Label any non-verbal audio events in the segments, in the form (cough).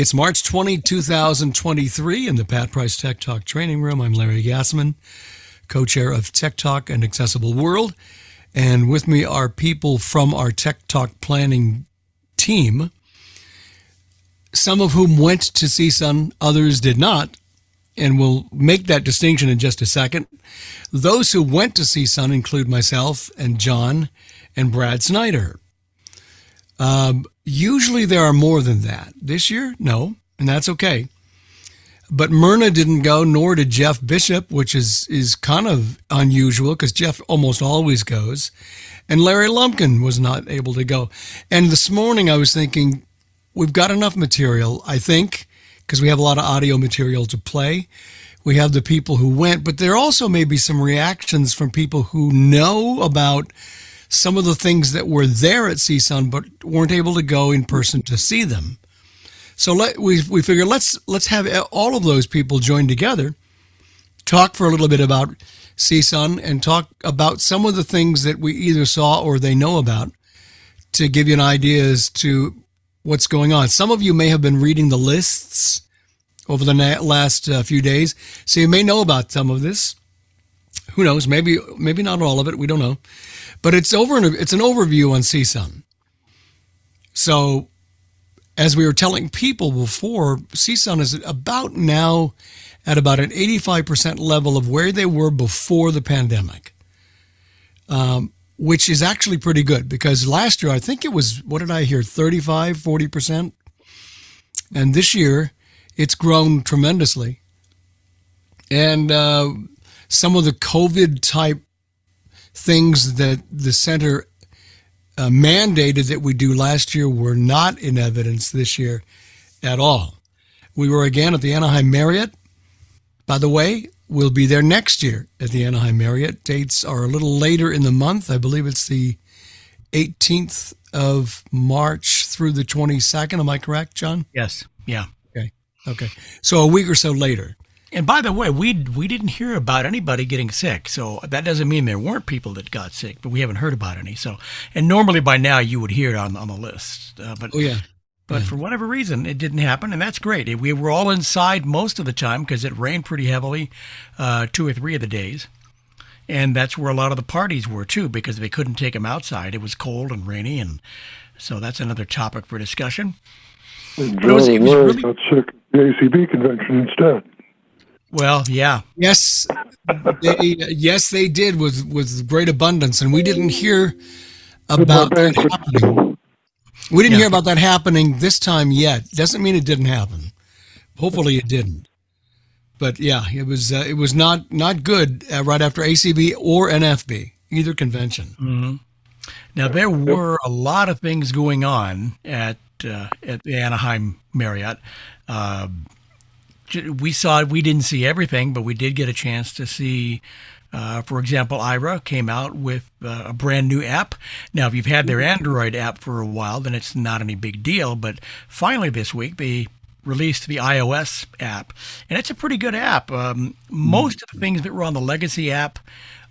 It's March 20, 2023, in the Pat Price Tek Talk Training Room. I'm Larry Gassman, co chair of Tek Talk and Accessible World. And with me are people from our Tek Talk planning team, some of whom went to CSUN, others did not. And we'll make that distinction in just a second. Those who went to CSUN include myself and John and Brad Snyder. Um, usually there are more than that. This year, no, and that's okay. But Myrna didn't go, nor did Jeff Bishop, which is is kind of unusual because Jeff almost always goes, and Larry Lumpkin was not able to go. And this morning I was thinking, we've got enough material, I think, because we have a lot of audio material to play. We have the people who went, but there also may be some reactions from people who know about some of the things that were there at CSUN but weren't able to go in person to see them. So let, we we figured let's let's have all of those people join together, talk for a little bit about CSUN and talk about some of the things that we either saw or they know about to give you an idea as to what's going on. Some of you may have been reading the lists over the last uh, few days, so you may know about some of this. Who knows? Maybe maybe not all of it. We don't know. But it's over. It's an overview on CSUN. So, as we were telling people before, CSUN is about now at about an 85% level of where they were before the pandemic, um, which is actually pretty good because last year I think it was, what did I hear, 35, 40%? And this year it's grown tremendously. And uh, some of the COVID type things that the center uh, mandated that we do last year were not in evidence this year at all. We were again at the Anaheim Marriott. By the way, we'll be there next year at the Anaheim Marriott. Dates are a little later in the month. I believe it's the 18th of March through the 22nd. Am I correct, John? Yes. Yeah. Okay. Okay. So a week or so later. And by the way, we we didn't hear about anybody getting sick, so that doesn't mean there weren't people that got sick, but we haven't heard about any. So, and normally by now you would hear it on on the list, uh, but oh yeah, but yeah. for whatever reason it didn't happen, and that's great. We were all inside most of the time because it rained pretty heavily, uh, two or three of the days, and that's where a lot of the parties were too because they couldn't take them outside. It was cold and rainy, and so that's another topic for discussion. And John and Larry got sick at the ACB convention instead. Well, yeah. Yes, they, yes, they did with with great abundance, and we didn't hear about that happening. We didn't yeah. hear about that happening this time yet. Doesn't mean it didn't happen. Hopefully, it didn't. But yeah, it was uh, it was not not good uh, right after ACB or NFB either convention. Mm-hmm. Now there were a lot of things going on at uh, at the Anaheim Marriott. Uh, we saw we didn't see everything, but we did get a chance to see. Uh, for example, Aira came out with uh, a brand new app. Now, if you've had their Android app for a while, then it's not any big deal. But finally, this week they released the iOS app, and it's a pretty good app. Um, most of the things that were on the legacy app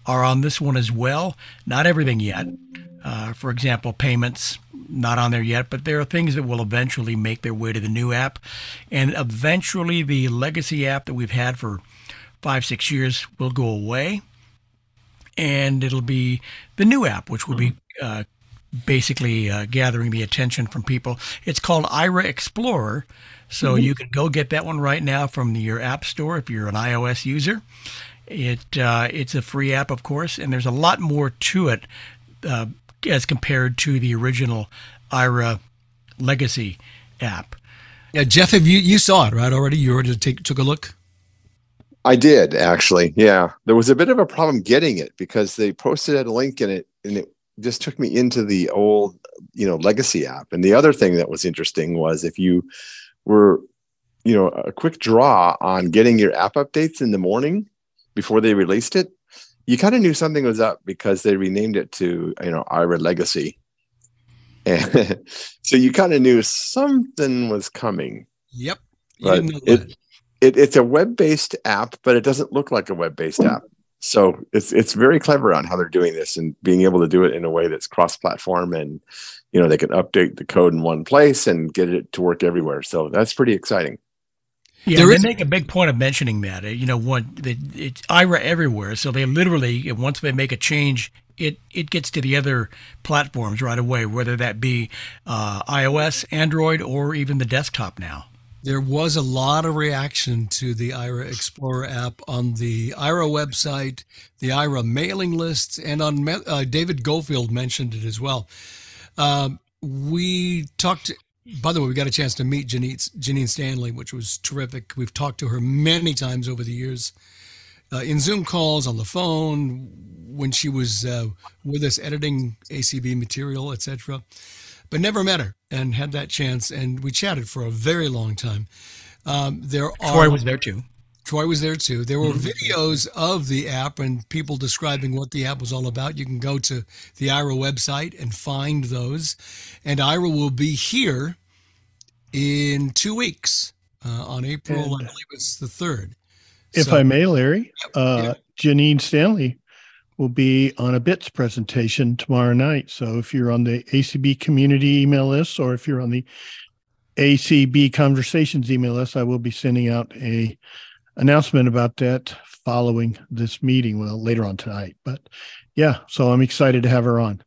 are on this one as well. Not everything yet. Uh, for example, payments, not on there yet, but there are things that will eventually make their way to the new app. And eventually, the legacy app that we've had for five, six years will go away. And it'll be the new app, which will be uh, basically uh, gathering the attention from people. It's called Aira Explorer. So mm-hmm. you can go get that one right now from your app store if you're an iOS user. It uh, it's a free app, of course, and there's a lot more to it uh, as compared to the original Aira legacy app. Yeah, Jeff, have you you saw it right already? You already take, took a look. I did actually. Yeah, there was a bit of a problem getting it because they posted a link in it, and it just took me into the old, you know, legacy app. And the other thing that was interesting was if you were, you know, a quick draw on getting your app updates in the morning before they released it, you kind of knew something was up because they renamed it to you know Aira Legacy, (laughs) and so you kind of knew something was coming. Yep, but it, it it's a web based app, but it doesn't look like a web based app. So it's it's very clever on how they're doing this and being able to do it in a way that's cross platform and you know they can update the code in one place and get it to work everywhere. So that's pretty exciting. Yeah, there they make a big point of mentioning that. You know, what it's Aira everywhere, so they literally once they make a change, it it gets to the other platforms right away, whether that be uh, iOS, Android, or even the desktop now. There was a lot of reaction to the Aira Explorer app on the Aira website, the Aira mailing lists, and on uh, David Goldfield mentioned it as well. Um, we talked by the way, we got a chance to meet Janine, Janine Stanley, which was terrific. We've talked to her many times over the years uh, in Zoom calls, on the phone, when she was uh, with us editing ACB material, etc. But never met her and had that chance, and we chatted for a very long time. Um, there Troy are, was there too. Troy was there too. There were mm-hmm. videos of the app and people describing what the app was all about. You can go to the Aira website and find those. And Aira will be here in two weeks uh, on April, and I believe it's the third. If so, I may, Larry, uh, yeah. Janine Stanley will be on a BITS presentation tomorrow night. So if you're on the ACB community email list or if you're on the ACB conversations email list, I will be sending out a announcement about that following this meeting. Well, later on tonight, but yeah, so I'm excited to have her on.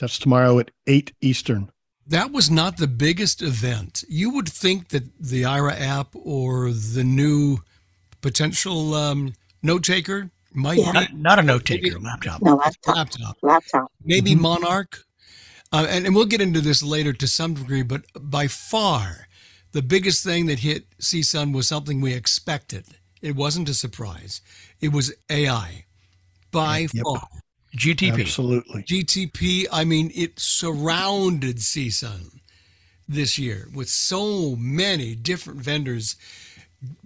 That's tomorrow at eight Eastern. That was not the biggest event. You would think that the Aira app or the new potential um, note taker might yeah. not, not, a note taker, laptop. No, laptop. Laptop. Laptop. Maybe mm-hmm. Monarch. Uh, and, and we'll get into this later to some degree, but by far, the biggest thing that hit CSUN was something we expected. It wasn't a surprise. It was AI by yep. far. GTP. Absolutely. GTP, I mean, it surrounded CSUN this year with so many different vendors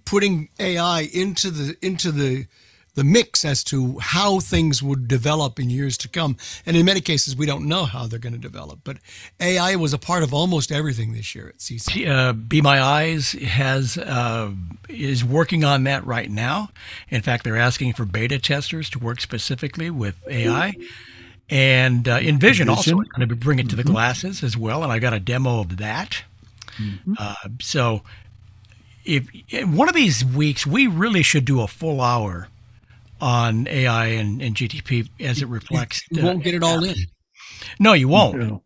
putting AI into the into the the mix as to how things would develop in years to come. And in many cases, we don't know how they're going to develop. But AI was a part of almost everything this year at CC. Uh, Be My Eyes has uh, is working on that right now. In fact, they're asking for beta testers to work specifically with AI. And uh, Envision, Envision also going to bring it to the mm-hmm. glasses as well. And I got a demo of that. Mm-hmm. Uh, so if one of these weeks, we really should do a full hour on AI and, and GTP as it reflects. You won't get it all in. No, you won't. No.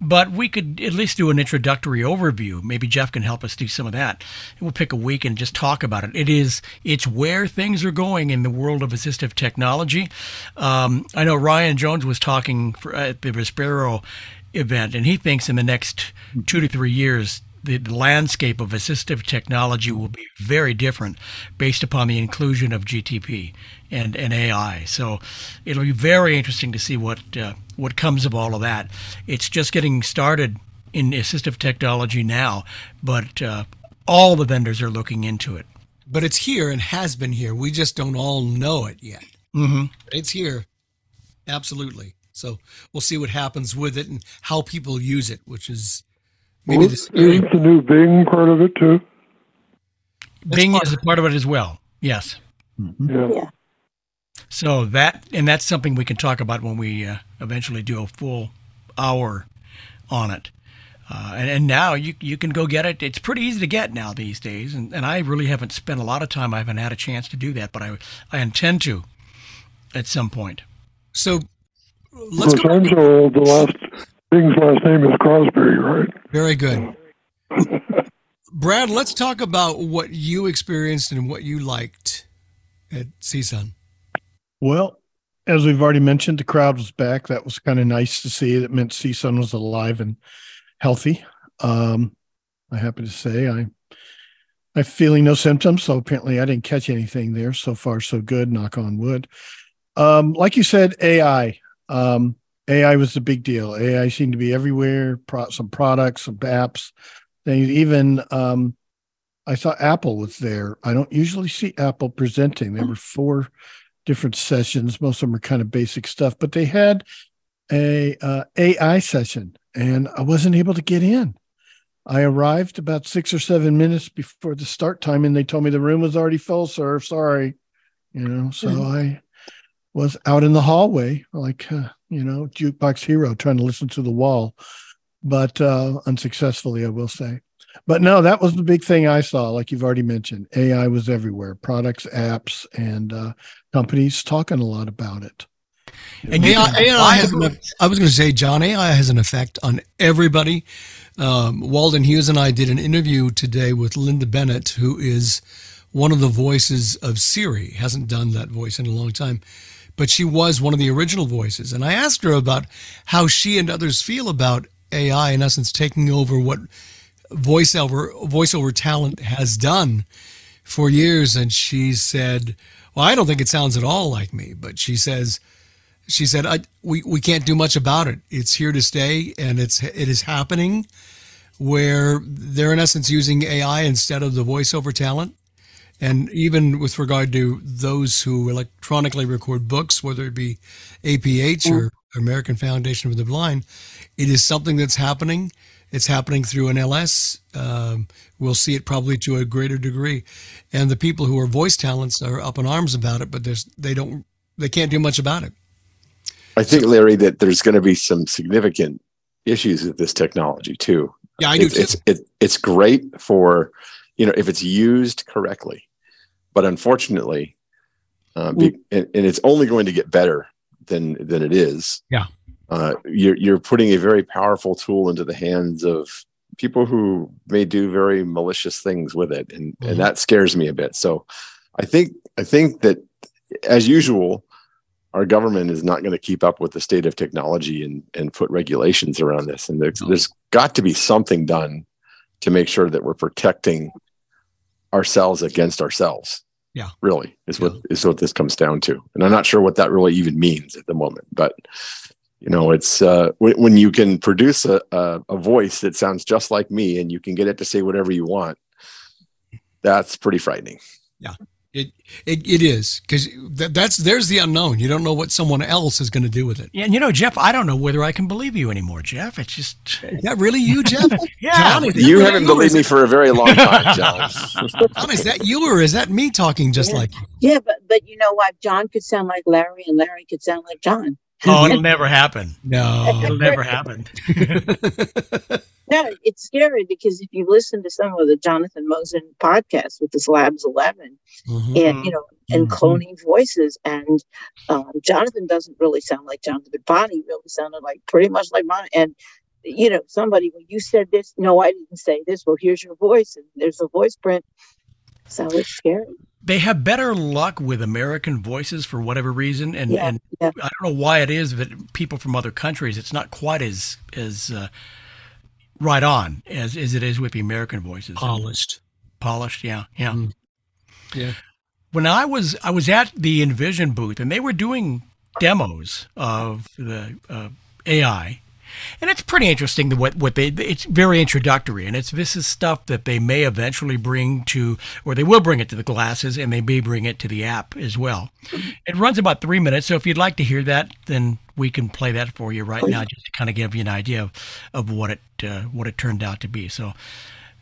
But we could at least do an introductory overview. Maybe Jeff can help us do some of that. we'll pick a week and just talk about it. It is it's where things are going in the world of assistive technology. Um, I know Ryan Jones was talking for, at the Vispero event, and he thinks in the next two to three years the landscape of assistive technology will be very different based upon the inclusion of GTP and, and AI. So it'll be very interesting to see what uh, what comes of all of that. It's just getting started in assistive technology now, but uh, all the vendors are looking into it. But it's here and has been here. We just don't all know it yet. Mm-hmm. It's here, absolutely. So we'll see what happens with it and how people use it, which is Maybe well, this isn't the new Bing part of it too. Bing is a part of it as well. Yes. Mm-hmm. Yeah. yeah. So that and that's something we can talk about when we uh, eventually do a full hour on it. Uh, and, and now you you can go get it. It's pretty easy to get now these days, and, and I really haven't spent a lot of time. I haven't had a chance to do that, but I I intend to at some point. So let's go. I'm so old. The last Bing's last name is Crosby, right? Very good. (laughs) Brad, let's talk about what you experienced and what you liked at CSUN. Well, as we've already mentioned, the crowd was back. That was kind of nice to see. That meant CSUN was alive and healthy. Um, I'm happy to say I I'm feeling no symptoms, so apparently I didn't catch anything there. So far, so good. Knock on wood. Um, like you said, AI. Um, AI was a big deal. AI seemed to be everywhere. Pro- some products, some apps. They even um, I saw Apple was there. I don't usually see Apple presenting. There were four different sessions. Most of them are kind of basic stuff, but they had a uh, AI session, and I wasn't able to get in. I arrived about six or seven minutes before the start time, and they told me the room was already full, sir. Sorry, you know. So mm-hmm. I was out in the hallway, like uh, you know, jukebox hero trying to listen to the wall, but uh, unsuccessfully, I will say. But no, that was the big thing I saw. Like you've already mentioned, AI was everywhere, products, apps, and uh, companies talking a lot about it. And AI, AI has an, I was going to say, John, AI has an effect on everybody. Um, Walden Hughes and I did an interview today with Linda Bennett, who is one of the voices of Siri. Hasn't done that voice in a long time, but she was one of the original voices. And I asked her about how she and others feel about AI, in essence, taking over what voiceover voiceover talent has done for years. And she said, "Well, I don't think it sounds at all like me," but she says she said, I, "We we can't do much about it. It's here to stay, and it's it is happening." Where they're in essence using AI instead of the voiceover talent, and even with regard to those who electronically record books, whether it be APH or mm. American Foundation for the Blind, it is something that's happening. It's happening through NLS. Um, we'll see it probably to a greater degree, and the people who are voice talents are up in arms about it, but there's they don't they can't do much about it. I think, Larry, that there's going to be some significant issues with this technology too. Yeah, I do. It's it's, it, it's great for, you know, if it's used correctly, but unfortunately, uh, be, and, and, it's only going to get better than than it is. Yeah, uh, you're you're putting a very powerful tool into the hands of people who may do very malicious things with it, and mm-hmm. and that scares me a bit. So, I think I think that as usual our government is not going to keep up with the state of technology and, and put regulations around this. And there's, no. there's got to be something done to make sure that we're protecting ourselves against ourselves. Yeah. Really is what yeah. is what this comes down to. And I'm not sure what that really even means at the moment, but you know, it's uh, when, when you can produce a, a, a voice that sounds just like me and you can get it to say whatever you want, that's pretty frightening. Yeah. It it, it is because that, that's there's the unknown. You don't know what someone else is going to do with it. Yeah, and you know, Jeff, I don't know whether I can believe you anymore, Jeff. It's just is that really you, Jeff? (laughs) yeah, John, you haven't believed me for a very long (laughs) time, John. John, is that you or is that me talking just yeah. like you? Yeah, but but you know what? John could sound like Larry, and Larry could sound like John. Oh, (laughs) it'll never happen. No, it'll never happen. (laughs) no, it's scary because if you listen to some of the Jonathan Mosen podcasts with this Labs 11 mm-hmm. and, you know, and mm-hmm. cloning voices, and um, Jonathan doesn't really sound like Jonathan, but Bonnie really sounded like pretty much like Bonnie. And, you know, somebody, when you said this, no, I didn't say this. Well, here's your voice, and there's a voice print. So it's scary they have better luck with American voices for whatever reason, and yeah, and yeah. I don't know why it is that people from other countries it's not quite as as uh, right on as as it is with the American voices. Polished, polished, yeah, yeah, mm. yeah. When I was I was at the Envision booth, and they were doing demos of the uh, AI and it's pretty interesting what what they it's very introductory and it's this is stuff that they may eventually bring to or they will bring it to the glasses and they may bring it to the app as well. It runs about three minutes so if you'd like to hear that then we can play that for you right now just to kind of give you an idea of, of what it uh, what it turned out to be. So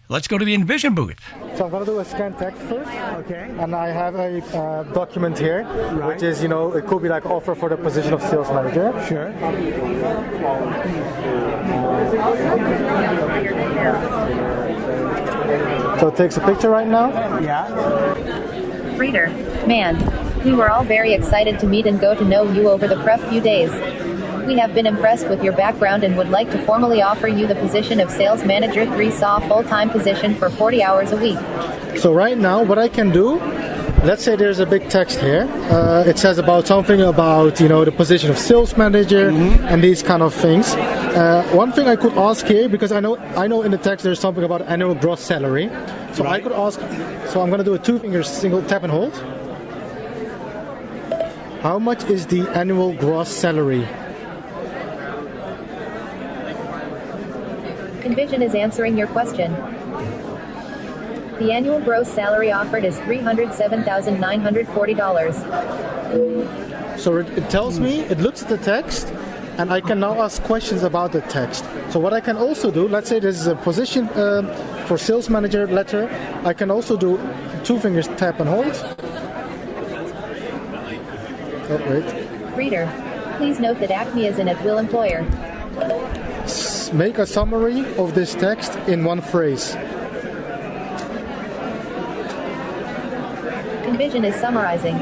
Let's go to the Envision booth. So I'm going to do a scan text first. Okay. And I have a uh, document here, right. which is, you know, it could be like offer for the position of sales manager. Sure. So it takes a picture right now. Yeah. Reader, man, we were all very excited to meet and go to know you over the prep few days. We have been impressed with your background and would like to formally offer you the position of Sales Manager 3 SAW full-time position for 40 hours a week. So right now, what I can do let's say there's a big text here. Uh, it says about something about you know the position of sales manager mm-hmm. and these kind of things. Uh, one thing I could ask here because I know I know in the text there's something about annual gross salary, so right. I could ask. So I'm going to do a two finger single tap and hold. How much is the annual gross salary? Envision is answering your question. The annual gross salary offered is $307,940. So it tells me, it looks at the text, and I can now ask questions about the text. So what I can also do, let's say this is a position um, for sales manager letter, I can also do two fingers tap and hold. Oh, wait. Reader, Please note that Acme is an at-will employer. Make a summary of this text in one phrase. Envision is summarizing.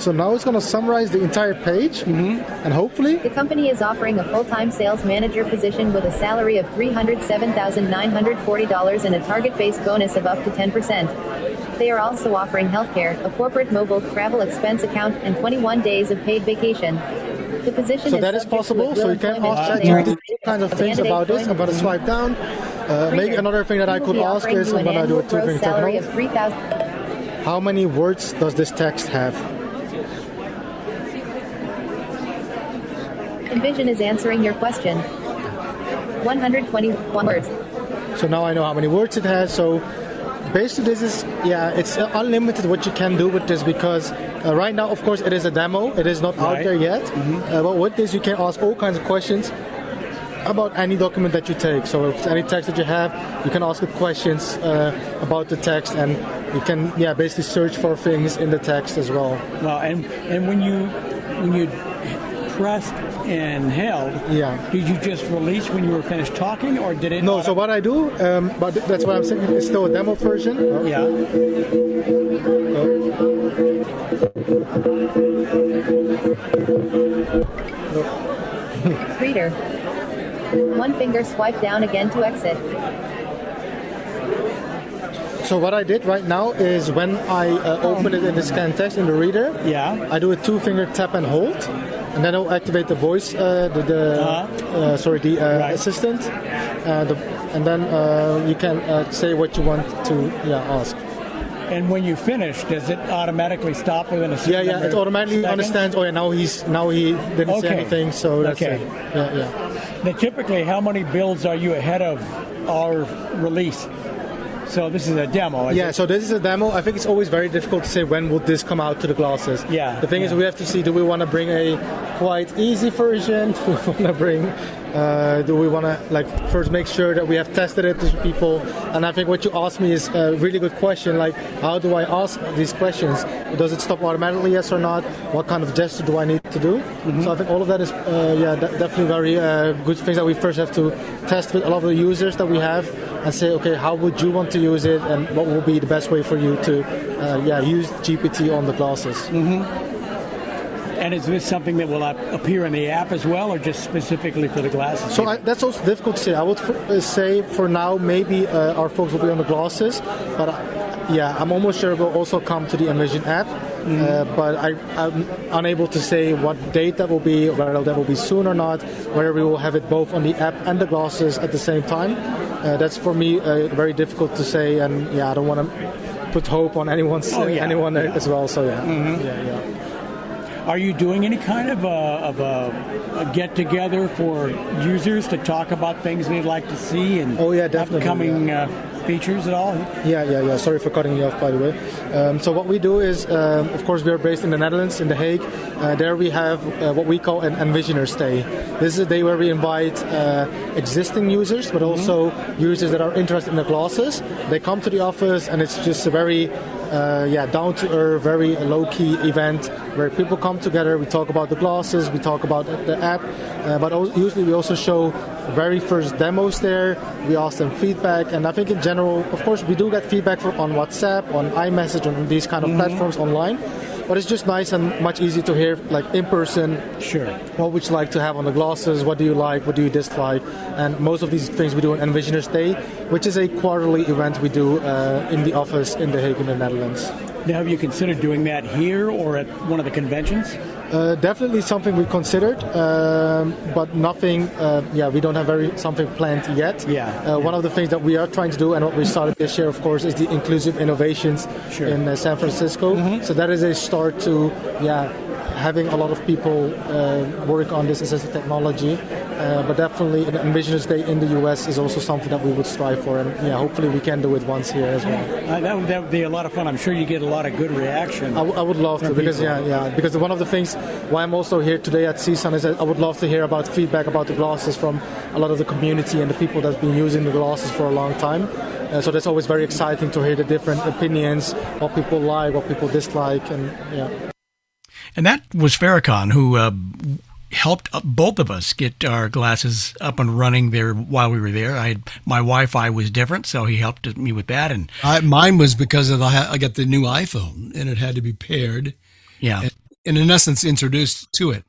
So now it's going to summarize the entire page, Mm-hmm. and hopefully, The company is offering a full-time sales manager position with a salary of $307,940 and a target-based bonus of up to 10%. They are also offering healthcare, a corporate mobile travel expense account, and 21 days of paid vacation. The position so is that is possible. So you can ask and they are ChatGPT kinds of things about this. I'm going to swipe down. Uh, maybe another thing that I could ask is I'm going to do a two thing salary techno. of 3000 How many words does this text have? Envision is answering your question. 121 words. So now I know how many words it has. So basically, this is yeah, it's unlimited what you can do with this because uh, right now, of course, it is a demo. It is not out there yet. Uh, but with this, you can ask all kinds of questions about any document that you take. So if any text that you have, you can ask it questions uh, about the text, and you can yeah basically search for things in the text as well. Well, and and when you when you pressed and held, Yeah. did you just release when you were finished talking, or did it? No, so what I do, um, but that's what I'm saying. It's still a demo version. Yeah. (laughs) Reader. One finger swipe down again to exit. So what I did right now is when I uh, open it in the scan text in the reader, Yeah. I do a two finger tap and hold, and then I'll activate the voice, uh, the, the Uh-huh. uh, sorry, the uh, Right. assistant, uh, the, and then uh, you can uh, say what you want to yeah ask. And when you finish, does it automatically stop within a certain Yeah, yeah, it automatically seconds? understands. Oh, yeah, now he's now he didn't say anything, so that's Okay. it. Yeah, yeah. Now, typically, how many builds are you ahead of our release? So this is a demo. Yeah, it? so this is a demo. I think it's always very difficult to say when would this come out to the glasses. Yeah, The thing is, we have to see: do we want to bring a quite easy version? (laughs) Do we want to bring? Uh, do we want to like first make sure that we have tested it to people? And I think what you asked me is a really good question. Like, how do I ask these questions? Does it stop automatically? Yes or not? What kind of gesture do I need to do? Mm-hmm. So I think all of that is, uh, yeah, de- definitely very uh, good things that we first have to test with a lot of the users that we have and say, okay, how would you want to use it, and what will be the best way for you to, uh, yeah, use GPT on the glasses. And is this something that will appear in the app as well, or just specifically for the glasses? So I, that's also difficult to say. I would f- uh, say for now maybe uh, our folks will be on the glasses, but uh, yeah, I'm almost sure it will also come to the Envision app. Uh, but I, I'm unable to say what date that will be, whether that will be soon or not, whether we will have it both on the app and the glasses at the same time. Uh, that's for me uh, very difficult to say, and yeah, I don't want to put hope on anyone's Oh, yeah, anyone yeah. as well. So yeah, yeah, yeah. Are you doing any kind of a, of a, a get together for users to talk about things they'd like to see and Oh, yeah, definitely, upcoming uh, features at all? Yeah, yeah, yeah. Sorry for cutting you off, by the way. Um, so what we do is, um, of course, we are based in the Netherlands, in The Hague. Uh, there we have uh, what we call an Envisioners Day. This is a day where we invite uh, existing users, but also users that are interested in the glasses. They come to the office, and it's just a very uh, yeah, down to earth, very low key event where people come together. We talk about the glasses, we talk about the app, uh, but al- usually we also show very first demos there. We ask them feedback, and I think in general, of course, we do get feedback from, on WhatsApp, on iMessage, on these kind of platforms online. But it's just nice and much easier to hear, like in person, Sure. what would you like to have on the glasses? What do you like? What do you dislike? And most of these things we do on Envisioners Day, which is a quarterly event we do uh, in the office in The Hague in the Netherlands. Now, have you considered doing that here or at one of the conventions? Uh, definitely something we considered, um, but nothing. Uh, yeah, we don't have very something planned yet. Yeah, Uh, One of the things that we are trying to do, and what we started this year, of course, is the inclusive innovations Sure. in uh, San Francisco. So that is a start to, yeah, having a lot of people uh, work on this assistive technology. Uh, but definitely, an Envisioners Day in the U.S. is also something that we would strive for, and yeah, hopefully we can do it once here as well. Uh, that, would, that would be a lot of fun. I'm sure you get a lot of good reaction. I, w- I would love to because people. yeah, yeah. Because one of the things why I'm also here today at CSUN is that I would love to hear about feedback about the glasses from a lot of the community and the people that've been using the glasses for a long time. Uh, so that's always very exciting to hear the different opinions, what people like, what people dislike, and yeah. And that was Farrakhan who uh, helped both of us get our glasses up and running there while we were there. I had, my Wi-Fi was different, so he helped me with that. And I, mine was because of the, I got the new iPhone, and it had to be paired. Yeah, and, and in essence, introduced to it.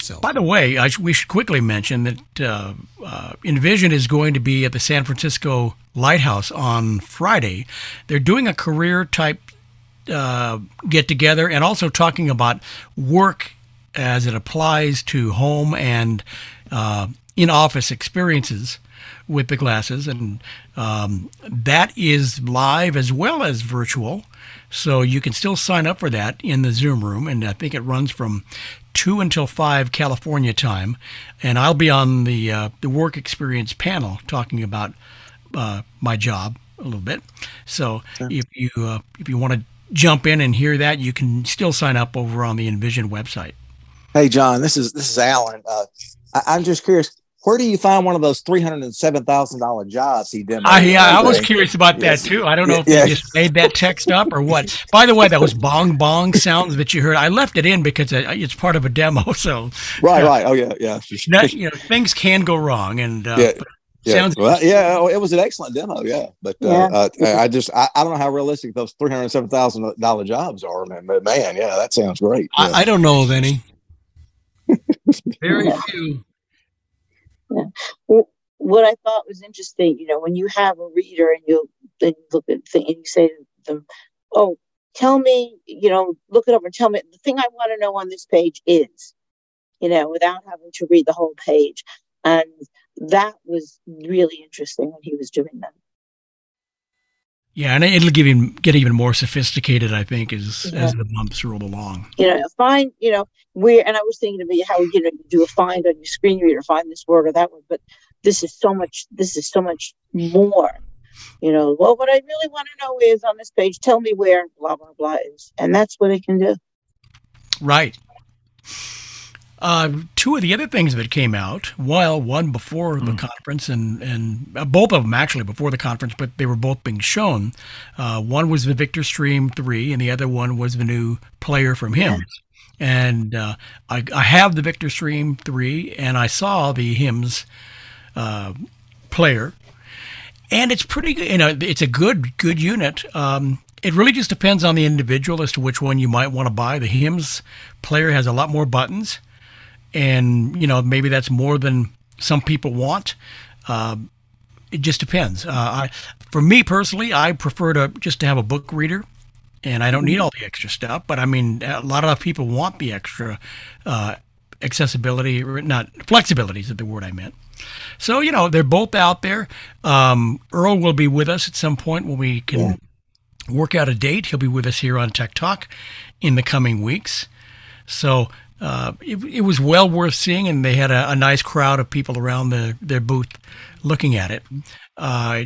So, by the way, I, we should quickly mention that uh, uh, Envision is going to be at the San Francisco Lighthouse on Friday. They're doing a career type uh, get together and also talking about work as it applies to home and uh, in office experiences with the glasses. And um, that is live as well as virtual. So you can still sign up for that in the Zoom room. And I think it runs from 2 until 5 California time. And I'll be on the, uh, the work experience panel talking about uh, my job a little bit. So sure. if you uh, if you want to jump in and hear that, you can still sign up over on the Envision website. Hey, John, this is this is Alan. Uh, I, am just curious. Where do you find one of those three hundred and seven thousand dollar jobs he did? Uh, yeah, I was curious about that yes. too. I don't know if yeah. just made that text up or what. By the way, that was bong bong sounds that you heard. I left it in because it's part of a demo. (laughs) So right, uh, right. Oh yeah, yeah. That, you know, things can go wrong, and uh, yeah. Yeah, Sounds well, yeah, oh, it was an excellent demo. Yeah, but uh, yeah. Uh, I just I, I, don't know how realistic those three hundred seven thousand dollar jobs are, man. But man, yeah, that sounds great. Yeah. I, I, don't know of any. (laughs) Very yeah. few. Yeah. Well, what I thought was interesting, you know, when you have a reader and you then look at the thing and you say to them, "Oh, tell me, you know, look it up and tell me the thing I want to know on this page is," you know, without having to read the whole page, and that was really interesting when he was doing that. Yeah, and it'll give him get even more sophisticated, I think, as yeah. as the months roll along. You know, find you know where, and I was thinking about how you know you do a find on your screen reader, find this word or that word, but this is so much. This is so much more. You know, well, what I really want to know is on this page, tell me where blah blah blah is, and that's what it can do. Right. Uh, two of the other things that came out, well, one before mm. the hmm. conference, and and uh, both of them actually before the conference, but they were both being shown. Uh, one was the Victor Stream three, and the other one was the new player from HIMS. Yeah. And uh, I, I, have the Victor Stream three, and I saw the HIMS uh, player, and it's pretty good. You know, it's a good good unit. Um, it really just depends on the individual as to which one you might want to buy. The HIMS player has a lot more buttons and you know maybe that's more than some people want. Uh, it just depends. Uh, I, for me personally, I prefer to just to have a book reader, and I don't need all the extra stuff. But I mean, a lot of people want the extra uh, accessibility, or not flexibility is the word I meant. So you know, they're both out there. Um, Earl will be with us at some point when we can yeah. work out a date. He'll be with us here on Tek Talk in the coming weeks. So uh, it, it, was well worth seeing, and they had a, a, nice crowd of people around the, their booth looking at it. Uh,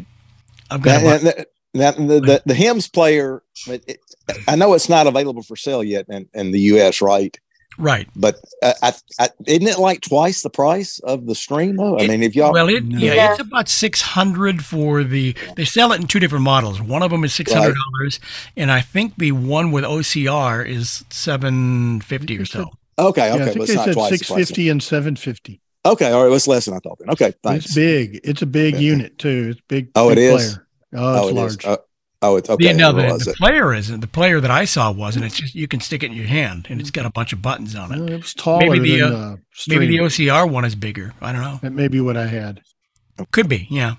I've got that, that, the, the, the HIMS player. It, I know it's not available for sale yet in, in the U.S. Right? Right. But uh, I, I, isn't it like twice the price of the stream though? I it, mean, if y'all well, it, yeah, yeah, it's about six hundred for the. They sell it in two different models. One of them is six hundred dollars, right. and I think the one with OCR is seven fifty or so. Okay, okay, yeah, I think they said six fifty and seven fifty. Okay, all right, well, it's less than I thought. Then okay, thanks. It's big. It's a big unit too. It's big. Oh, big it is. Player. Oh, it's oh, large. Uh, oh, it's okay. Yeah, no, the, the player isn't. The player that I saw wasn't. It's just you can stick it in your hand, and it's got a bunch of buttons on it. it was taller maybe the, than uh, maybe the OCR one is bigger. I don't know. That may be what I had. Could be, yeah.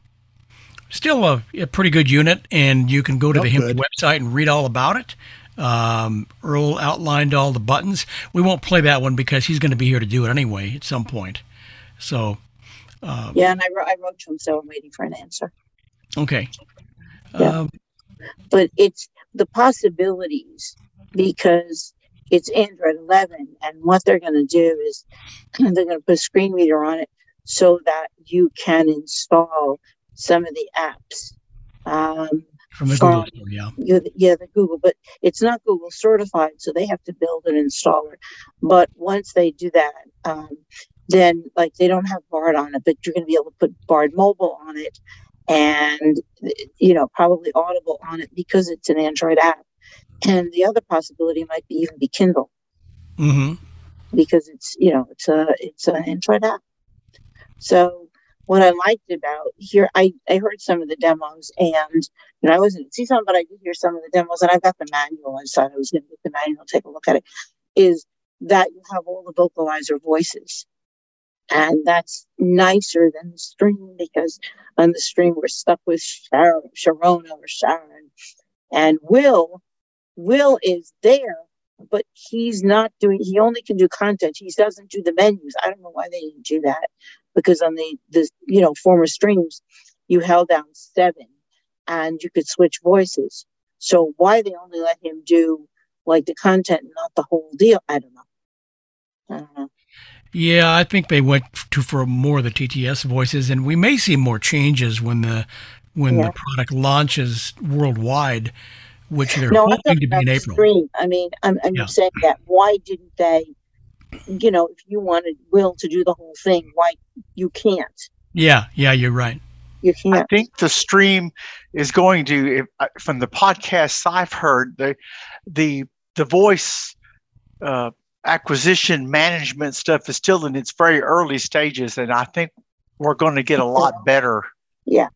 Still a, a pretty good unit, and you can go to Not the HIMS website and read all about it. Um, Earl outlined all the buttons. We won't play that one because he's going to be here to do it anyway at some point. So, um, yeah, and I, wrote, I wrote to him, so I'm waiting for an answer. Okay. Yeah. Um, but it's the possibilities because it's Android 11, and what they're going to do is (clears throat) they're going to put a screen reader on it so that you can install some of the apps. Um, from the Google store, yeah. Yeah, the Google, but it's not Google certified, so they have to build an installer. But once they do that, um, then like they don't have Bard on it, but you're going to be able to put Bard Mobile on it, and you know probably Audible on it because it's an Android app. And the other possibility might be even be Kindle. Mm-hmm. Because it's you know it's a it's an Android app. So what I liked about here, I I heard some of the demos, and you know I wasn't see some, but I did hear some of the demos, and I've got the manual. I thought I was going to get the manual, take a look at it. Is that you have all the vocalizer voices. And that's nicer than the stream because on the stream we're stuck with Sharon, Sharona or Sharon. And Will, Will is there, but he's not doing, he only can do content. He doesn't do the menus. I don't know why they didn't do that because on the, the you know, former streams, you held down seven and you could switch voices. So why they only let him do like the content, not the whole deal, I don't know. I don't know. Yeah, I think they went to for more of the TTS voices, and we may see more changes when the when yeah. the product launches worldwide, which they're no, hoping to be in April. Stream. I mean, I'm, I'm yeah. saying that why didn't they? You know, if you wanted Will to do the whole thing, why you can't? Yeah, yeah, you're right. You can't. I think the stream is going to, if, from the podcasts I've heard, the the the voice uh, acquisition management stuff is still in its very early stages, and I think we're going to get a lot better. Yeah.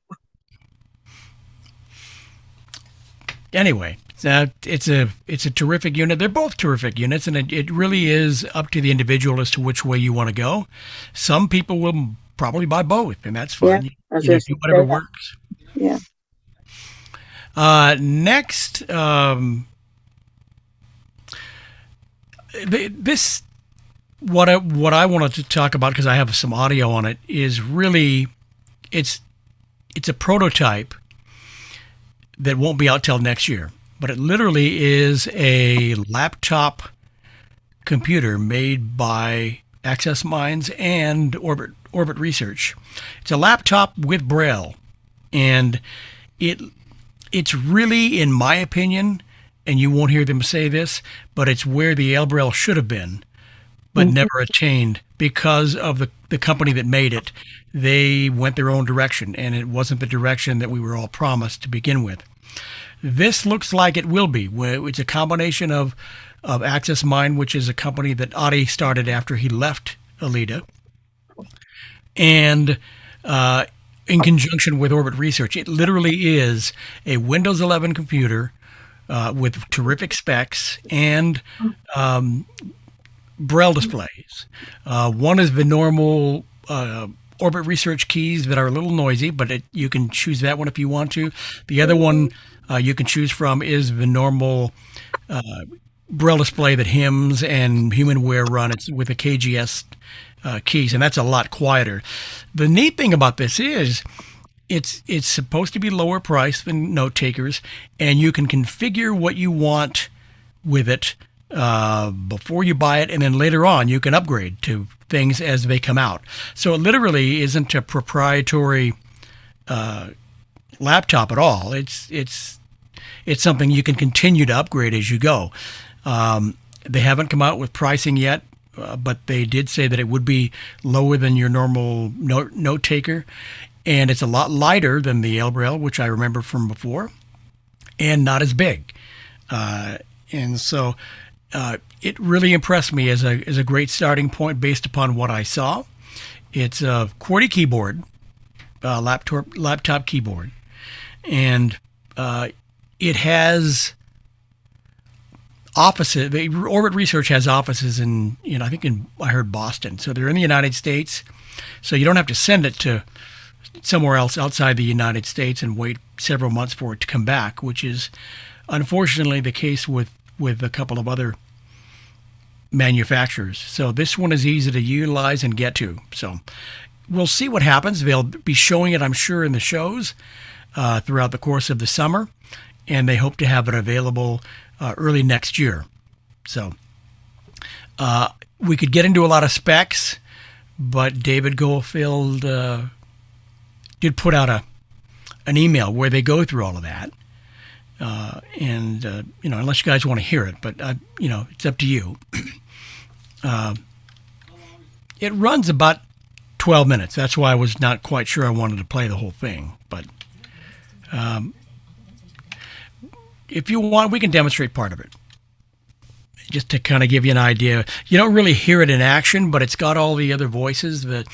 Anyway, uh, it's a it's a terrific unit. They're both terrific units, and it, it really is up to the individual as to which way you want to go. Some people will probably buy both, and that's fine. Yeah, you, you know, do whatever works. Yeah. Uh, next, um, this what I what I wanted to talk about because I have some audio on it is really it's it's a prototype that won't be out till next year, but it literally is a laptop computer made by Access Minds and Orbit Orbit Research. It's a laptop with Braille, and it it's really, in my opinion, and you won't hear them say this, but it's where the Braille should have been, but mm-hmm. never attained because of the, the company that made it. They went their own direction, and it wasn't the direction that we were all promised to begin with. This looks like it will be. It's a combination of, of Access Mind, which is a company that Adi started after he left Alida, and uh, in conjunction with Orbit Research. It literally is a Windows 11 computer uh, with terrific specs and um, braille displays. Uh, one is the normal uh, orbit research keys that are a little noisy, but it, you can choose that one if you want to. The other one uh, you can choose from is the normal uh, braille display that HIMS and HumanWare run. It's with the KGS uh, keys, and that's a lot quieter. The neat thing about this is it's it's supposed to be lower price than note takers, and you can configure what you want with it uh, before you buy it, and then later on you can upgrade to things as they come out. So it literally isn't a proprietary uh, laptop at all. It's it's it's something you can continue to upgrade as you go. Um, they haven't come out with pricing yet, uh, but they did say that it would be lower than your normal note, note taker and it's a lot lighter than the ElBraille, which I remember from before, and not as big. Uh, and so uh, it really impressed me as a as a great starting point based upon what I saw. It's a QWERTY keyboard, laptop laptop keyboard, and uh, it has offices. Orbit Research has offices in you know I think in I heard Boston, so they're in the United States. So you don't have to send it to somewhere else outside the United States and wait several months for it to come back, which is unfortunately the case with, with a couple of other manufacturers. So this one is easy to utilize and get to. So we'll see what happens. They'll be showing it, I'm sure, in the shows uh, throughout the course of the summer, and they hope to have it available uh, early next year. So uh, we could get into a lot of specs, but David Goldfield uh, did put out a an email where they go through all of that. Uh, and uh, you know, unless you guys want to hear it, but uh, you know, it's up to you. (clears throat) It runs about 12 minutes. That's why I was not quite sure I wanted to play the whole thing. But um, if you want, we can demonstrate part of it. just to kind of give you an idea. You don't really hear it in action, but it's got all the other voices, the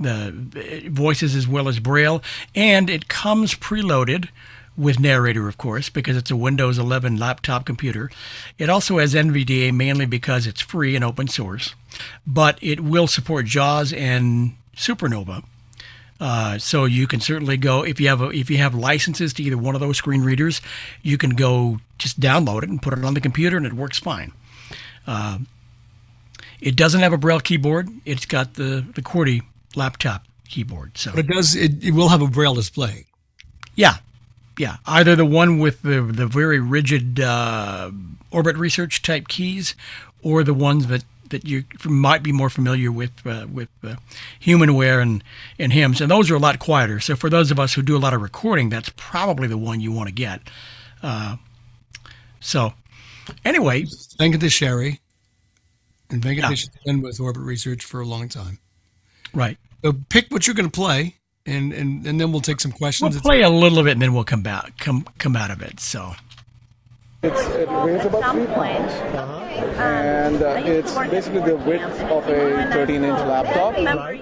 the eh, voices as well as Braille, and it comes preloaded with narrator, of course, because it's a Windows 11 laptop computer. It also has NVDA mainly because it's free and open source, but it will support JAWS and Supernova. Uh, so you can certainly go if you have a, if you have licenses to either one of those screen readers, you can go just download it and put it on the computer, and it works fine. Uh, it doesn't have a Braille keyboard. It's got the the QWERTY laptop keyboard. So but it does. It, it will have a Braille display. Yeah, yeah. Either the one with the the very rigid uh, orbit research type keys, or the ones that that you might be more familiar with uh, with uh, Humanware and and HIMS, and those are a lot quieter. So for those of us who do a lot of recording, that's probably the one you want to get. Uh, so anyway, Venkatesh Chari and Venkatesh yeah. been with Orbit Research for a long time. Right. So pick what you're going to play, and, and and then we'll take some questions. We'll play a little bit, and then we'll come back come come out of it. So. It's, it weighs about three pounds, uh-huh. and uh, it's basically the width of a 13-inch laptop.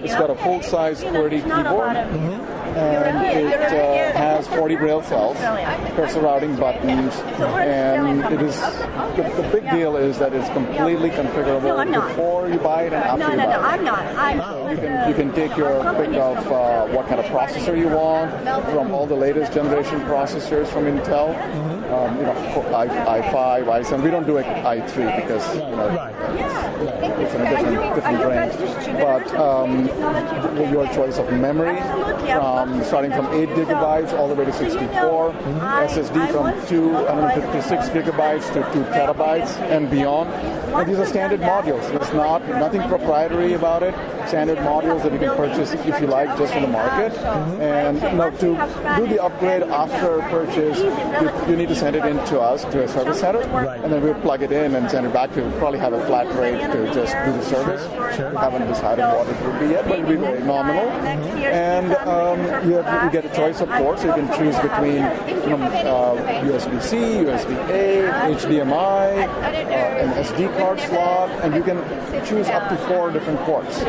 It's got a full-size QWERTY keyboard. Mm-hmm. And it uh, has 40 braille cells, cursor routing buttons, and it. is the, the, big deal is that it's completely configurable before you buy it and after you buy it. No, no, I'm not. I'm so you can you can take your pick of uh, what kind of processor you want from all the latest generation processors from Intel. Mm-hmm. Um, you know, i i5, i7. We don't do i3 because you know it's, it's in a different different range. But um, your choice of memory from um, starting from 8 gigabytes all the way to 64, mm-hmm. SSD from 256 gigabytes to 2 terabytes and beyond. And these are standard modules. There's not nothing proprietary about it. Standard modules that you can purchase if you like just from the market. Mm-hmm. And now to do the upgrade after purchase, you, you, need to send it in to us to a service center, right. and then we'll plug it in and send it back to. We'll probably have a flat rate to just do the service. Sure. We haven't decided what it will be yet, but it'll be very nominal. Mm-hmm. And um, you, have, you get a choice of ports. So you can choose between you know, uh, USB-C, USB-A, HDMI, uh, an SD card slot, and you can choose up to four different ports.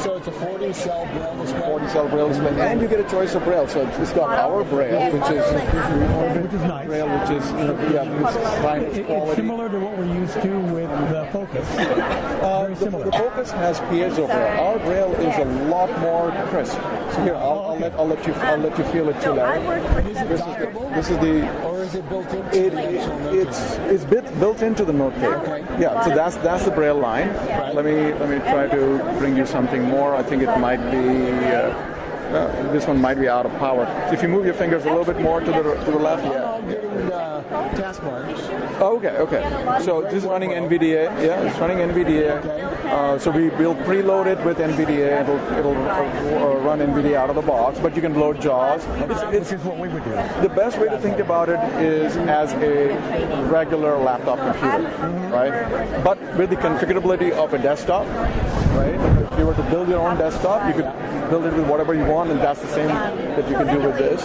So it's a 40 cell braille display. 40 cell braille display, and you get a choice of braille. So it's got our braille, which is which is nice. Braille, which is yeah, it's fine it, It's similar to what we're used to with the Focus. Uh, Very similar. The, the Focus has piezo braille. Our braille is a lot more crisp. So here, I'll, I'll let I'll let you I'll let you feel it too, Larry. This is the, this is the or is it built into it, the it's it's bit, built into the note tape. Okay. Yeah, so that's that's the braille line. Right. Let me let me try to bring you something more. I think it might be. Uh, uh, this one might be out of power. So if you move your fingers a little bit more to the to the left, yeah. I'm getting the taskbar. Oh, okay, okay. So this is running NVDA. Yeah, it's running NVDA. Uh, so we will preload it with NVDA. It'll it'll uh, run NVDA out of the box, but you can load JAWS. It's, it's, is what we would do. The best way to think about it is as a regular laptop computer, mm-hmm. right? But with the configurability of a desktop, right? If you were to build your own desktop, you could build it with whatever you want, and that's the same that you can do with this.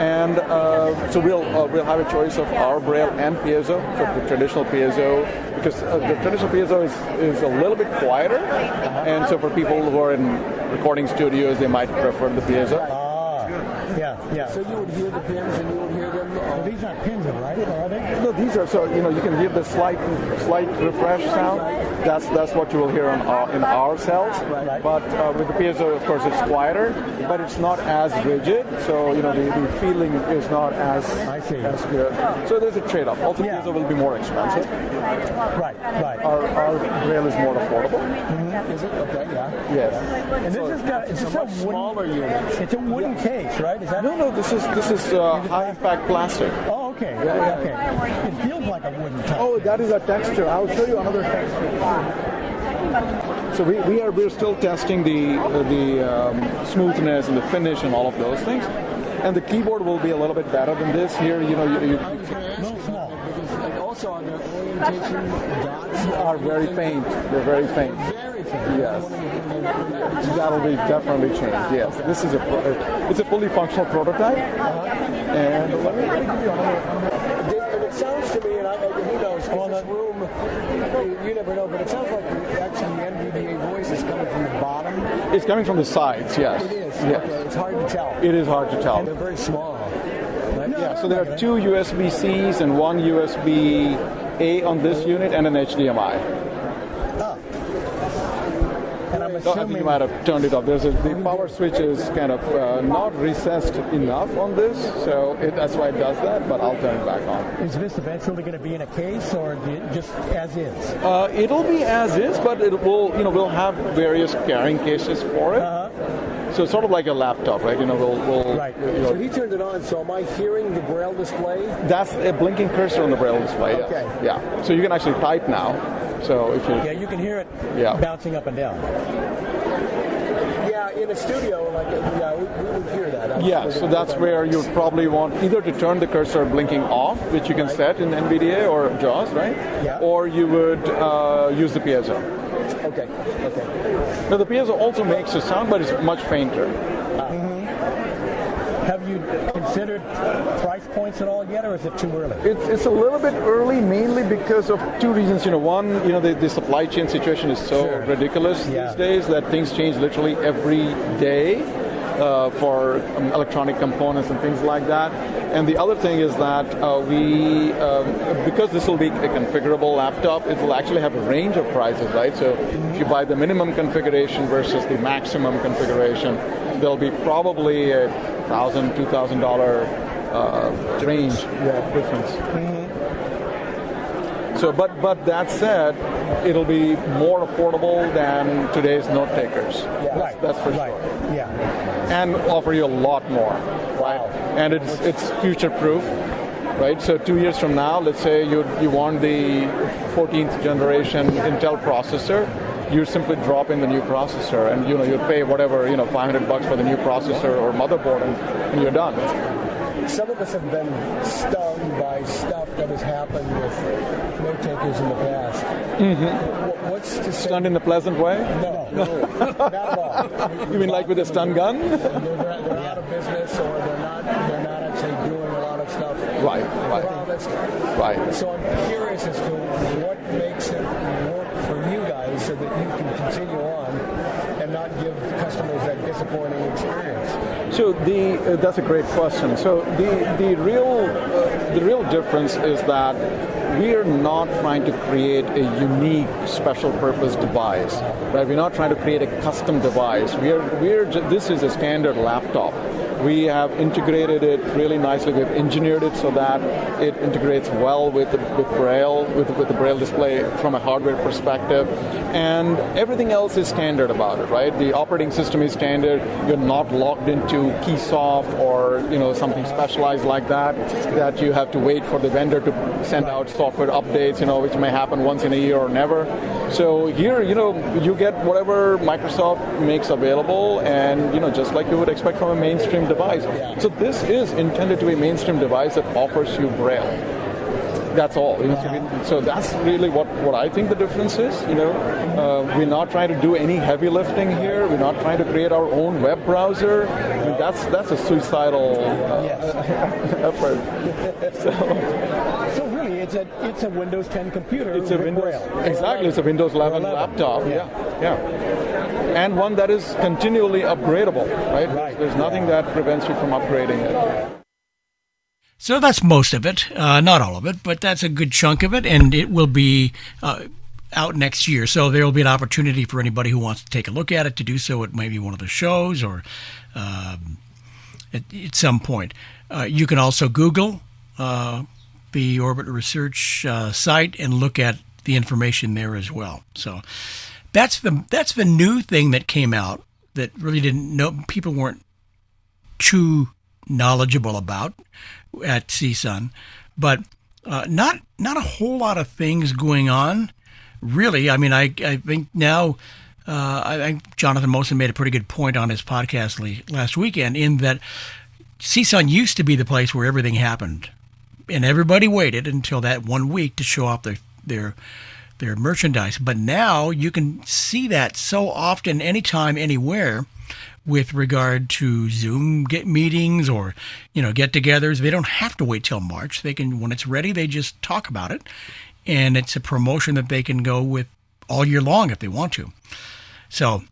And uh, so we'll uh, we'll have a choice of our braille and piezo, so the traditional piezo, because uh, the traditional piezo is, is a little bit quieter, and so for people who are in recording studios, they might prefer the piezo. Ah, yeah, yeah. So you would hear the pins and you would hear them. These aren't pins, right? Are they? No, these are so you know you can hear the slight slight refresh sound. That's that's what you will hear on our, in our cells. Right. But uh, with the piezo, of course, it's quieter, but it's not as rigid. So you know the, the feeling is not as I see. as good. So there's a trade-off. Also, Yeah. piezo will be more expensive. Right, right. Our our braille is more affordable. Is it? Okay, yeah. Yes. And this has got it's just a wooden, Smaller unit. it's a wooden case, right? Is that No, no. This is this is uh, high-impact plastic. Oh, okay. Okay. It feels like a wooden type. Oh, that is a texture. I'll show you another texture. So we, we are we're still testing the the um, smoothness and the finish and all of those things. And the keyboard will be a little bit better than this. Here, you know, you, you I was going to ask you about that because like, also on the orientation dots are very faint. They're very faint. Yes. That'll be definitely changed. Yes, this is a pro- it's a fully functional prototype. And let me, let me give you another. Did- it sounds to me, and I, who knows, this room, you, never know, but it sounds like actually the NVDA voice is coming from the bottom. It's coming from the sides, yes. It is. Yes. Okay, it's hard to tell. It is hard to tell. And they're very small. Right? Yeah, so there are two USB Cs and one USB A on this unit and an HDMI. And I'm No, I think you might have turned it off. There's a, the power switch is kind of uh, not recessed enough on this, so it, that's why it does that. But I'll turn it back on. Is this eventually going to be in a case or just as is? Uh, it'll be as is, but it will, you know, we'll have various carrying cases for it. So it's sort of like a laptop, right? You know, we'll, we'll Right. you know, So he turned it on. So am I hearing the braille display? that's a blinking cursor on the braille display. yes. Okay. Yeah. So you can actually type now. So if you Yeah, you can hear it Yeah. bouncing up and down. Yeah, in a studio, like yeah, we, we would hear that. I'm Yeah, sure so that's where you would probably want either to turn the cursor blinking off, which you can set in NVDA or JAWS, right? Yeah. Or you would uh, use the piezo. Okay. Okay. Now the piezo also makes a sound, but it's much fainter. Considered price points at all yet, or is it too early? It's, it's a little bit early, mainly because of two reasons. You know, one, you know, the, the supply chain situation is so ridiculous Yeah. these days that things change literally every day uh, for um, electronic components and things like that. And the other thing is that uh, we, um, because this will be a configurable laptop, it will actually have a range of prices, right? So if you buy the minimum configuration versus the maximum configuration, there'll be probably a thousand, two thousand dollar uh, range difference. So, but but that said, it'll be more affordable than today's note takers. Right. That's for right. sure. Yeah. And offer you a lot more, right? And it's it's future proof, right? So two years from now, let's say you you want the 14th generation Intel processor. You simply drop in the new processor, and you know you pay whatever you know 500 bucks for the new processor or motherboard, and, and you're done. Some of us have been stung by stuff that has happened with note takers in the past. Mm-hmm. What's to say? Stunned in a pleasant way? No, no, (laughs) not at all. You mean like with a stun gun? They're, they're out of business, or they're not. They're not actually doing a lot of stuff. Right, right. Right. So I'm curious as to what makes it work for you guys, so that you can continue on and not give customers that disappointing experience. So the uh, that's a great question. So the the real uh, the real difference is that we are not trying to create a unique special purpose device, right? We're not trying to create a custom device. We're ju- this is a standard laptop. We have integrated it really nicely. We've engineered it so that it integrates well with the, with Braille, with, with the Braille display from a hardware perspective, and everything else is standard about it, right? The operating system is standard. You're not locked into Keysoft or you know something specialized like that. That you have to wait for the vendor to send out software updates, you know, which may happen once in a year or never. So here, you know, you get whatever Microsoft makes available, and you know, just like you would expect from a mainstream device. So this is intended to be a mainstream device that offers you Braille. That's all. Know, So that's really what, what I think the difference is. You know, uh, we're not trying to do any heavy lifting here. We're not trying to create our own web browser. I mean, that's that's a suicidal uh, (laughs) effort. (laughs) So So really, it's a it's a Windows 10 computer. it's a with Windows Braille. exactly. It's a Windows 11, 11. laptop. Yeah. Yeah, yeah, and one that is continually upgradable. Right. Right. There's nothing that prevents you from upgrading it. So that's most of it, uh, not all of it, but that's a good chunk of it, and it will be uh, out next year. So there will be an opportunity for anybody who wants to take a look at it to do so at maybe one of the shows or um, at, at some point. Uh, you can also Google uh, the Orbit Research uh, site and look at the information there as well. So that's the that's the new thing that came out that really didn't know people weren't too knowledgeable about at CSUN, but uh, not not a whole lot of things going on. Really, I mean, I I think now. Uh, I think Jonathan Mosen made a pretty good point on his podcast last weekend in that CSUN used to be the place where everything happened, and everybody waited until that one week to show off their their their merchandise. But now you can see that so often, anytime, anywhere, with regard to Zoom get meetings or you know get-togethers. They don't have to wait till March. They can when it's ready, they just talk about it, and it's a promotion that they can go with all year long if they want to. So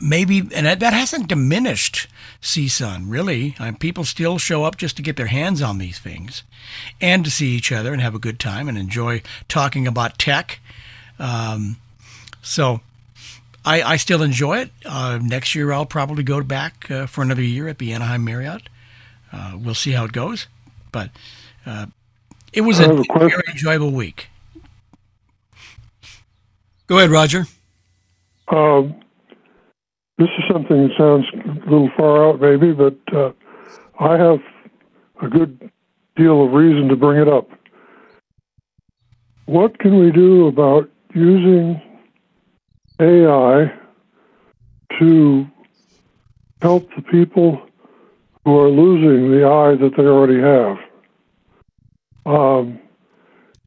maybe, and that, hasn't diminished CSUN really. Um, people still show up just to get their hands on these things and to see each other and have a good time and enjoy talking about tech. Um, so I, I still enjoy it. Uh, next year, I'll probably go back uh, for another year at the Anaheim Marriott. Uh, we'll see how it goes, but uh, it was a, a very enjoyable week. Go ahead, Roger. Um, this is something that sounds a little far out, maybe, but uh, I have a good deal of reason to bring it up. What can we do about using AI to help the people who are losing the eye that they already have. Um,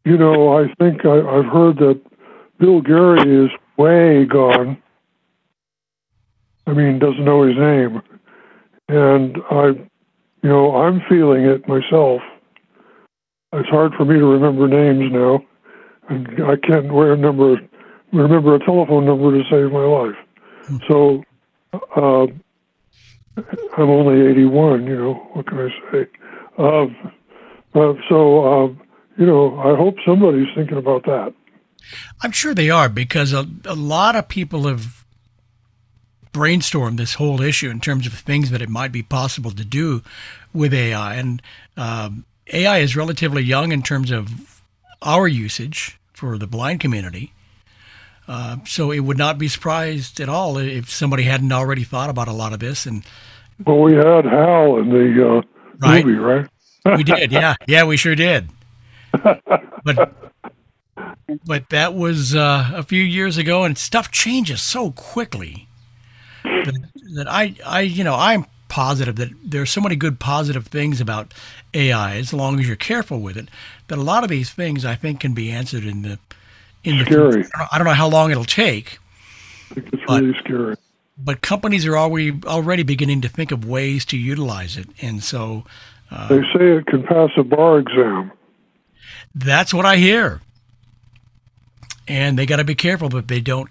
you know, I think I, have heard that Bill Gary is way gone. I mean, doesn't know his name. And I, you know, I'm feeling it myself. It's hard for me to remember names now. And I can't remember remember a telephone number to save my life. So uh, I'm only 81. You know what can I say? Um, uh, so um, you know, I hope somebody's thinking about that. I'm sure they are because a, a lot of people have brainstormed this whole issue in terms of things that it might be possible to do with AI. And um, AI is relatively young in terms of our usage for the blind community. Uh, so it would not be surprised at all if somebody hadn't already thought about a lot of this. And well, we had Hal in the uh, right. movie, right? (laughs) we did, yeah, yeah, we sure did. But but that was uh, a few years ago, and stuff changes so quickly that, that I I you know I'm positive that there's so many good positive things about AI as long as you're careful with it. That a lot of these things I think can be answered in the in the scary. I don't know how long it'll take. It's but, really scary. But companies are already already beginning to think of ways to utilize it, and so uh, they say it can pass a bar exam. That's what I hear, and they got to be careful that they don't.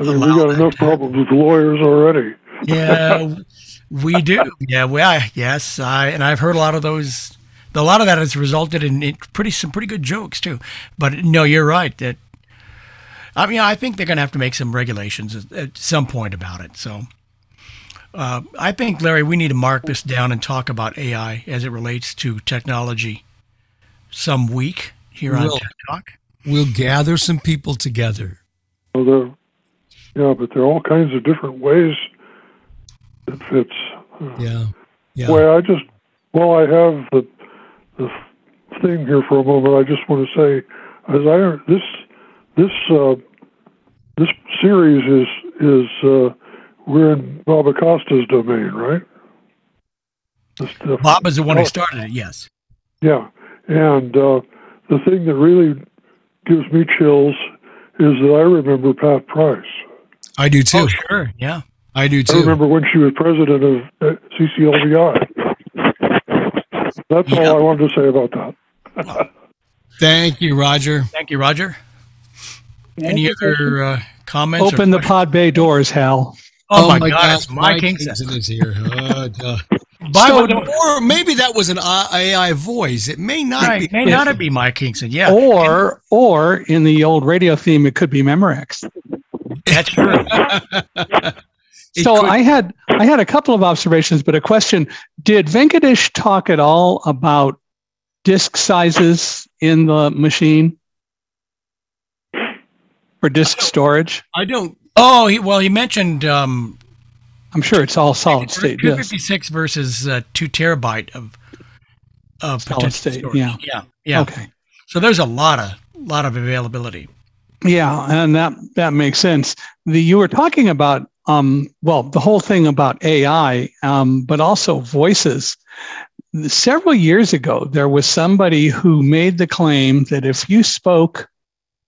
I mean, we got enough problems with lawyers already. Yeah, we do. Yeah, well, yes, I and I've heard a lot of those a lot of that has resulted in pretty some pretty good jokes too. But no, you're right that I mean, I think they're going to have to make some regulations at, at some point about it. So, uh, I think, Larry, we need to mark this down and talk about AI as it relates to technology some week here on we'll, Tek Talk. We'll gather some people together. Well, there, yeah, but there are all kinds of different ways it fits. Yeah. Yeah. Well, I just, well, I have the the thing here for a moment, I just want to say, as I this this uh, this series is is uh, we're in Bob Acosta's domain, right? Bob is the one who started it. Yes. Yeah, and uh, the thing that really gives me chills is that I remember Pat Price. I do too. Oh, sure. Yeah. I do too. I remember when she was president of uh, CCLVI. That's yep. all I wanted to say about that. (laughs) Thank you, Roger. Thank you, Roger. Any other uh, comments? Open the pod bay doors, Hal. Oh, oh my, my God, it's Mike, Mike is here. (laughs) Uh, so, or maybe that was an AI voice. It may not right, be. May not be Mike Kingston. Yeah. Or, or in the old radio theme, it could be Memorex. That's true. (laughs) so could- I had I had a couple of observations, but a question: Did Venkatesh talk at all about disk sizes in the machine for disk storage? I don't. Oh, he, well, he mentioned. Um, I'm sure it's all solid state. Two fifty six versus uh, two terabyte of of solid state. Storage. Yeah, yeah, yeah. Okay. So there's a lot of lot of availability. Yeah, and that that makes sense. The you were talking about um, well, the whole thing about AI, um, but also voices. Several years ago, there was somebody who made the claim that if you spoke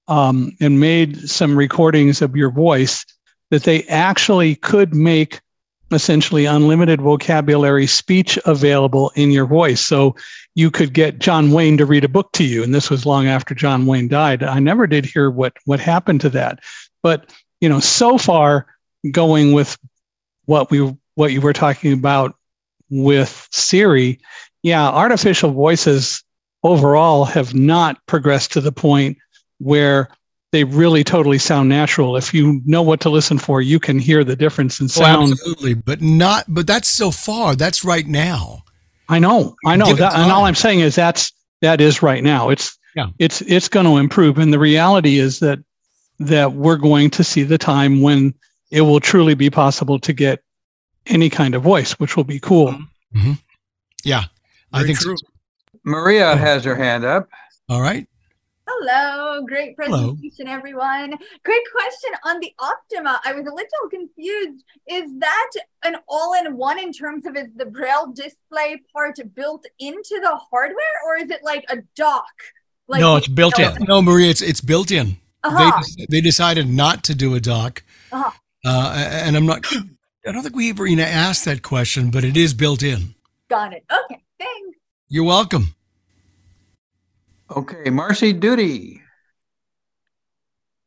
um, and made some recordings of your voice, that they actually could make essentially unlimited vocabulary speech available in your voice. So you could get John Wayne to read a book to you. And this was long after John Wayne died. I never did hear what, what happened to that. But, you know, so far going with what we what you were talking about with Siri, yeah, artificial voices overall have not progressed to the point where they really totally sound natural. If you know what to listen for, you can hear the difference in oh, sound. Oh, absolutely, but not. But that's so far. That's right now. I know. I know. That, and all I'm saying is that's that is right now. It's yeah. It's it's going to improve, and the reality is that that we're going to see the time when it will truly be possible to get any kind of voice, which will be cool. Mm-hmm. Yeah, Very I think true. So. Maria oh. has her hand up. All right. Hello, great presentation, Hello. everyone. Great question on the Optima. I was a little confused. Is that an all-in-one in terms of is the Braille display part built into the hardware, or is it like a dock? Like no, it's built in. No, Maria, it's it's built in. Uh-huh. They, they decided not to do a dock, uh-huh. uh, and I'm not. I don't think we ever even asked that question, but it is built in. Got it. Okay, thanks. You're welcome. Okay, Marcy Duty.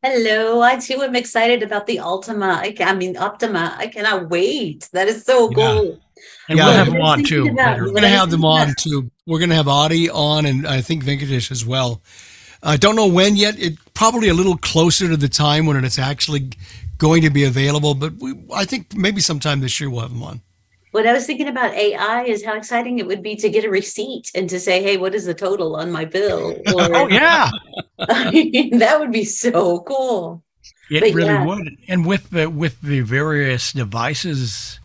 Hello, I too am excited about the Ultima. I, I mean Optima. I cannot wait. That is so cool. Yeah. And yeah, we'll have them on too. We're going to have them on too. We're going to have Audie on, and I think Venkatesh as well. I don't know when yet. It probably a little closer to the time when it's actually going to be available, but we, I think maybe sometime this year we'll have them on what I was thinking about AI is how exciting it would be to get a receipt and to say, "Hey, what is the total on my bill?" (laughs) Or, oh yeah, (laughs) I mean, that would be so cool. It but really yeah. would, and with the with the various devices,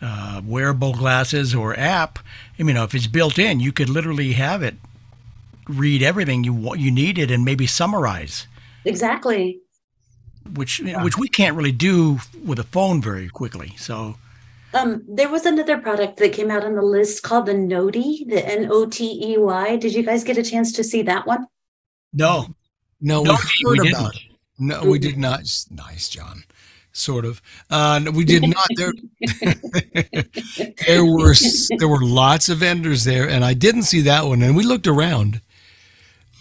uh, wearable glasses or app, I mean, if it's built in, you could literally have it read everything you you needed and maybe summarize. Exactly. Which yeah. which we can't really do with a phone very quickly. So um, there was another product that came out on the list called the Notey, the N O T E Y. Did you guys get a chance to see that one? No, no, no we heard we about it. No, we did not. Nice, John. Sort of. Uh, we did not. There, (laughs) there were there were lots of vendors there, and I didn't see that one. And we looked around.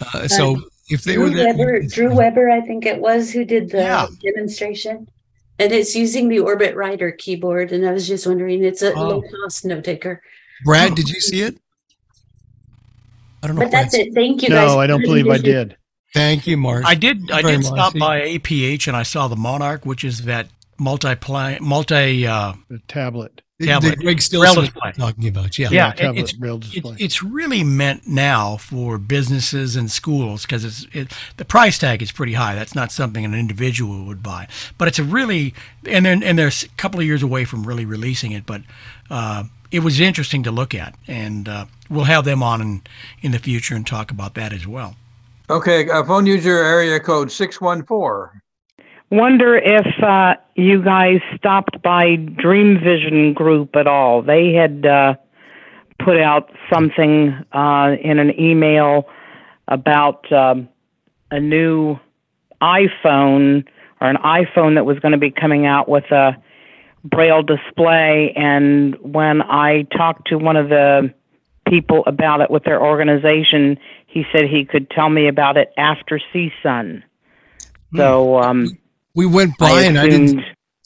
Uh, so uh, if they Drew were there, Weber, Drew Weber, I think it was, who did the yeah. demonstration and it's using the Orbit Writer keyboard. And I was just wondering, it's a oh. low cost note taker. Brad, did you see it? I don't know. But that's it. Thank you. No, guys. I don't believe I did. Thank you, Mark. I did. I did stop by APH and I saw the Monarch, which is that multi multi uh, the tablet tablet. That Greg still talking about. Yeah, yeah. yeah it's, it's, it's, really meant now for businesses and schools because it's it, the price tag is pretty high. That's not something an individual would buy. But it's a really and then and they're a couple of years away from really releasing it. But uh, it was interesting to look at, and uh, we'll have them on in, in the future and talk about that as well. Okay, uh, phone user area code six one four wonder if uh, you guys stopped by Dream Vision Group at all. They had uh, put out something uh, in an email about um, a new iPhone or an iPhone that was going to be coming out with a braille display. And when I talked to one of the people about it with their organization, he said he could tell me about it after CSUN. So um, we went by I and I didn't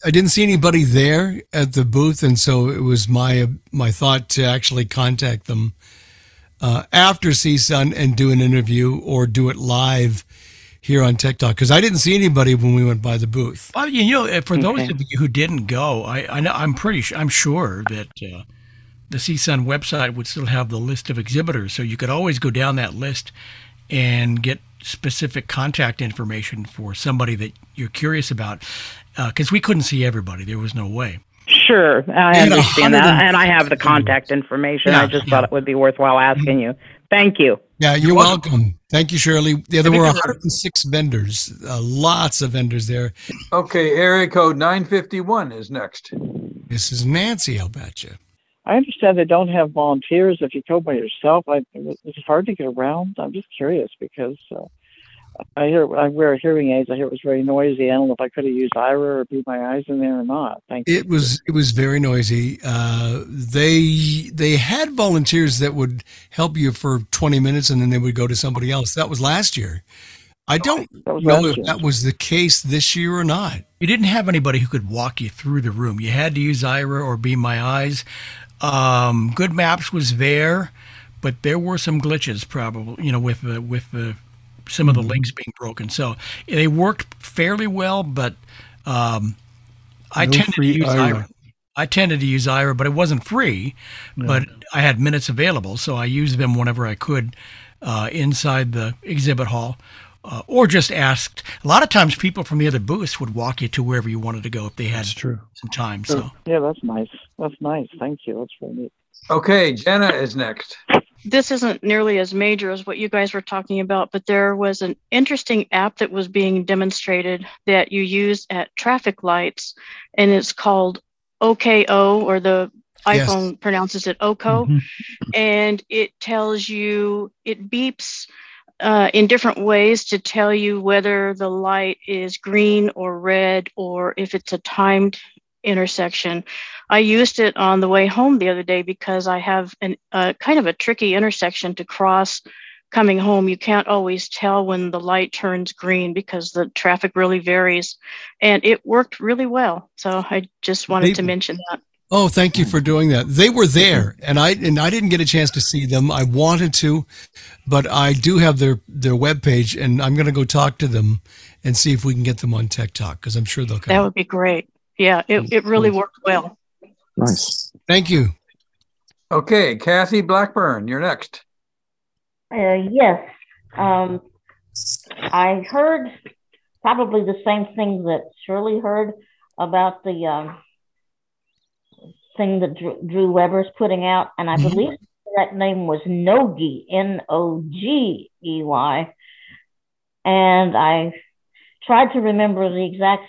I didn't see anybody there at the booth, and so it was my my thought to actually contact them uh, after CSUN and do an interview or do it live here on Tek Talk because I didn't see anybody when we went by the booth. Well, you know, for those okay. of you who didn't go, I, I know I'm pretty sure I'm sure that uh, the CSUN website would still have the list of exhibitors, so you could always go down that list and get specific contact information for somebody that you're curious about because uh, we couldn't see everybody. There was no way. Sure. I understand that. and i have the contact information. Yeah, i just yeah. thought it would be worthwhile asking you. Thank you. Yeah you're, welcome. welcome. thank you shirley. Yeah there were 106 vendors uh, lots of vendors there. Okay area code 951 is next. This is nancy i'll bet you I understand they don't have volunteers. If you go by yourself, I, it's hard to get around. I'm just curious because uh, I hear I wear hearing aids. I hear it was very noisy. I don't know if I could have used Aira or Be My Eyes in there or not. Thank you. It was it was very noisy. Uh, they they had volunteers that would help you for 20 minutes and then they would go to somebody else. That was last year. I don't know if that was the case this year or not. You didn't have anybody who could walk you through the room. You had to use Aira or Be My Eyes. Um, GoodMaps was there, but there were some glitches probably, you know, with the with the some of the links being broken. So they worked fairly well, but um, I No tended to use Aira. Aira. I tended to use Aira, but it wasn't free. But I had minutes available, so I used them whenever I could uh, inside the exhibit hall, uh, or just asked. A lot of times, people from the other booths would walk you to wherever you wanted to go if they had true. some time. So Yeah, that's nice. That's nice. Thank you. That's very neat. Okay, Jenna is next. this isn't nearly as major as what you guys were talking about, but there was an interesting app that was being demonstrated that you use at traffic lights, and it's called OKO, or the Yes. iPhone pronounces it OKO, and it tells you, it beeps uh, in different ways to tell you whether the light is green or red, or if it's a timed intersection. I used it on the way home the other day because I have a uh, kind of a tricky intersection to cross coming home. You can't always tell when the light turns green because the traffic really varies, and it worked really well. So I just wanted They- to mention that. Oh, thank you for doing that. They were there, and I and I didn't get a chance to see them. I wanted to, but I do have their their webpage, and I'm going to go talk to them and see if we can get them on Tek Talk because I'm sure they'll come. That would be great. Yeah, it, it really worked well. Nice. Thank you. Okay, Kathy Blackburn, you're next. Uh, yes. Um, I heard probably the same thing that Shirley heard about the um, thing that Drew, Drew Weber's putting out, and I believe that name was Nogi, N O G E Y. And I tried to remember the exact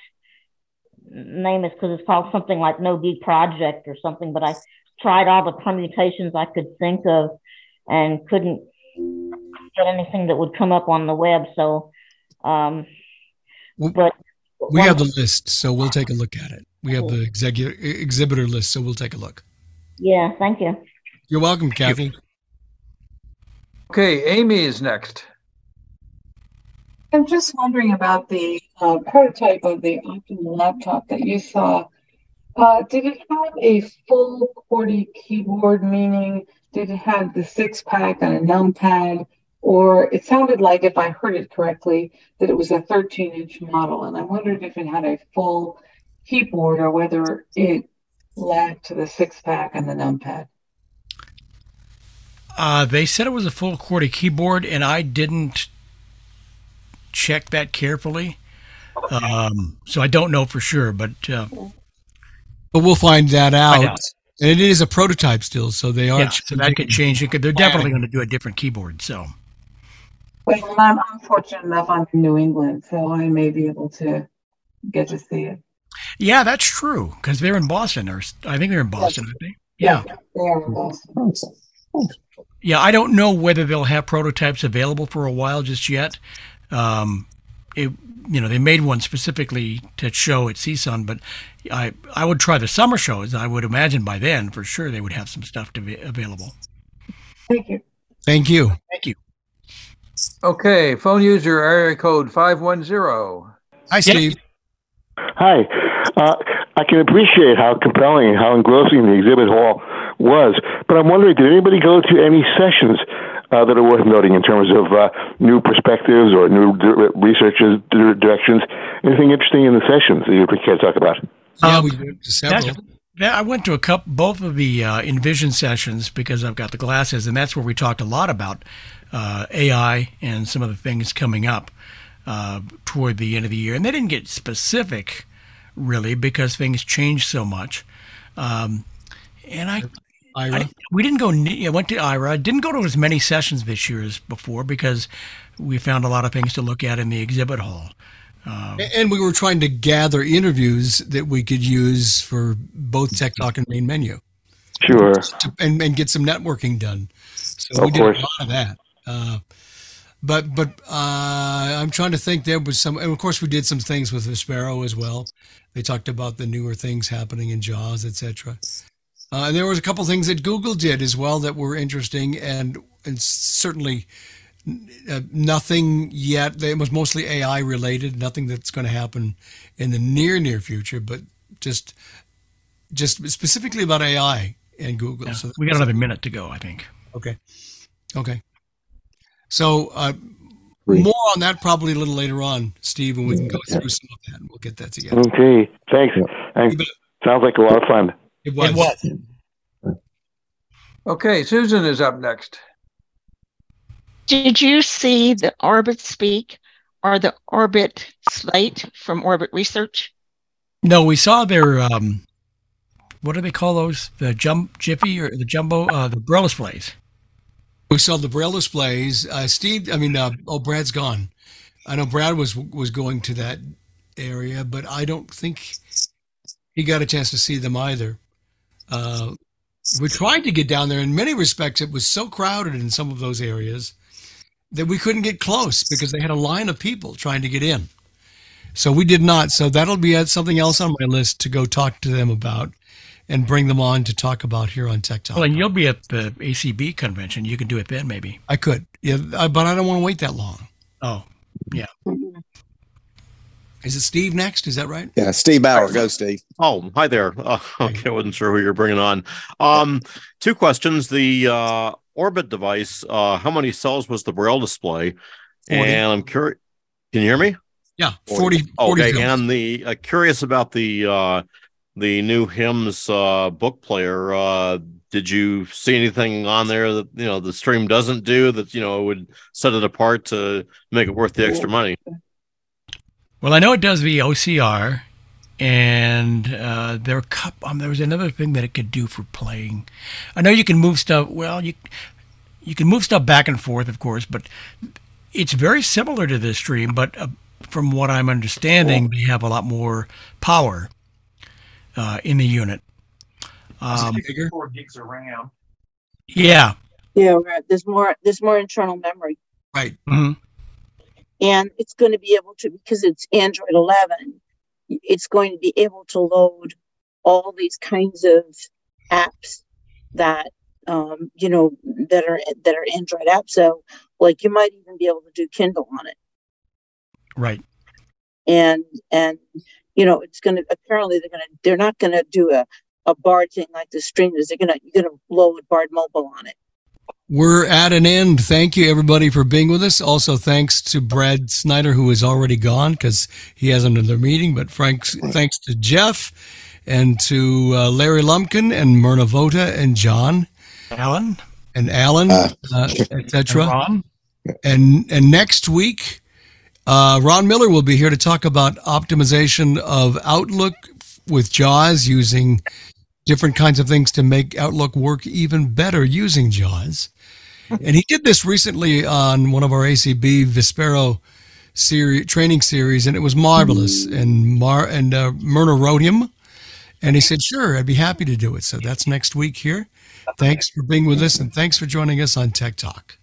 name is because it's called something like Nogi Project or something, but I tried all the permutations I could think of and couldn't get anything that would come up on the web. So, um, but We have the list, so we'll take a look at it. We have the execu- exhibitor list, so we'll take a look. yeah, thank you. You're welcome, Kathy. Okay, Amy is next. I'm just wondering about the uh, prototype of the Optimal laptop that you saw. Uh, did it have a full QWERTY keyboard, meaning did it have the six pack and a numpad? Or it sounded like, if I heard it correctly, that it was a 13 inch model. And I wondered if it had a full keyboard or whether it lacked the six pack and the numpad. Uh, they said it was a full QWERTY keyboard, and I didn't check that carefully. Um, so I don't know for sure, but uh, But we'll find that out. Find out. And it is a prototype still, so they are. yeah, so that could change. It could- They're definitely going to do a different keyboard. So Well, I'm, I'm fortunate enough I'm in New England, so I may be able to get to see it. Yeah, that's true because they're in Boston, or I think they're in Boston. aren't they? Yeah. They are in Boston. Yeah, I don't know whether they'll have prototypes available for a while just yet. Um, it, you know, they made one specifically to show at CSUN, but I I would try the summer shows. I would imagine by then, for sure, they would have some stuff to be available. Thank you. Thank you. Thank you. Okay, phone user area code 510. Hi, Steve. Hi. Uh, I can appreciate how compelling and how engrossing the exhibit hall was, but I'm wondering, did anybody go to any sessions uh, that are worth noting in terms of uh, new perspectives or new di- researches, di- directions? Anything interesting in the sessions that you care to talk about? Yeah, we did several. I went to a couple, both of the uh, Envision sessions because I've got the glasses, and that's where we talked a lot about uh, AI and some of the things coming up uh, toward the end of the year. And they didn't get specific, really, because things changed so much. Um, and I, I, we didn't go. ne- I went to Aira. Didn't go to as many sessions this year as before because we found a lot of things to look at in the exhibit hall. Um, And we were trying to gather interviews that we could use for both Tek Talk and Main Menu. Sure. To, and, and get some networking done. So Of we did course. a lot of that. Uh, but but uh, I'm trying to think. There was some, and of course, we did some things with Vispero as well. They talked about the newer things happening in JAWS, etc. Uh, and there was a couple things that Google did as well that were interesting, and and certainly uh, nothing yet. It was mostly AI related. Nothing that's going to happen in the near near future, but just just specifically about AI and Google. Yeah, so we got another minute to go, I think. Okay. Okay. So uh, more on that probably a little later on, Steve, and we can go through some of that and we'll get that together. Okay. Thanks. Thanks. Sounds like a lot of fun. It was. It was. Okay, Susan is up next. Did you see the Orbit Speak or the Orbit Slate from Orbit Research? No, we saw their um, what do they call those? The jump jiffy or the jumbo uh, the braille displays. We saw the braille displays. Uh, Steve, I mean, uh, oh, Brad's gone. I know Brad was was going to that area, but I don't think he got a chance to see them either. Uh, we tried to get down there. In many respects, it was so crowded in some of those areas that we couldn't get close because they had a line of people trying to get in. So we did not. So that'll be something else on my list to go talk to them about and bring them on to talk about here on Tek Talk. Well, and you'll be at the ACB convention. You can do it then, maybe. I could, yeah, but I don't want to wait that long. Oh, yeah. Is it Steve next? Is that right? Yeah, Steve Bauer. Go, Steve. Oh, hi there. Uh, (laughs) okay, I wasn't sure who you're bringing on. Um, two questions. The uh, Orbit device, uh, how many cells was the Braille display? 40. And I'm curious. Can you hear me? Yeah, 40. 40 okay, films. and the uh, curious about the uh, the new HIMS uh, book player. Uh, did you see anything on there that you know the stream doesn't do that you know would set it apart to make it worth the extra money? Well, I know it does the OCR, and uh, there um, there was another thing that it could do for playing. I know you can move stuff. Well, you you can move stuff back and forth, of course, but it's very similar to this stream. But uh, from what I'm understanding, they have a lot more power uh, in the unit. Um, Four gigs of RAM. Yeah. Yeah, right. There's more. There's more internal memory. Right. Mm-hmm. And it's going to be able to because it's Android 11. It's going to be able to load all these kinds of apps that um, you know that are that are Android apps. So, like, you might even be able to do Kindle on it. Right. And and you know, it's going to apparently they're going to they're not going to do a a Bard thing like the streamers. They're going to you're going to load Bard Mobile on it. We're at an end. Thank you, everybody, for being with us. Also, thanks to Brad Snyder, who is already gone because he has another meeting. But Frank's, thanks to Jeff and to uh, Larry Lumpkin and Myrna Vota and John, Alan, and Alan, uh, uh, etc. And and next week uh, Ron Miller will be here to talk about optimization of Outlook with JAWS using different kinds of things to make Outlook work even better using JAWS. And he did this recently on one of our ACB Vispero series, training series, and it was marvelous. And Mar and uh, Myrna wrote him, and he said, "Sure, I'd be happy to do it." So that's next week here. Thanks for being with us, and thanks for joining us on Tek Talk.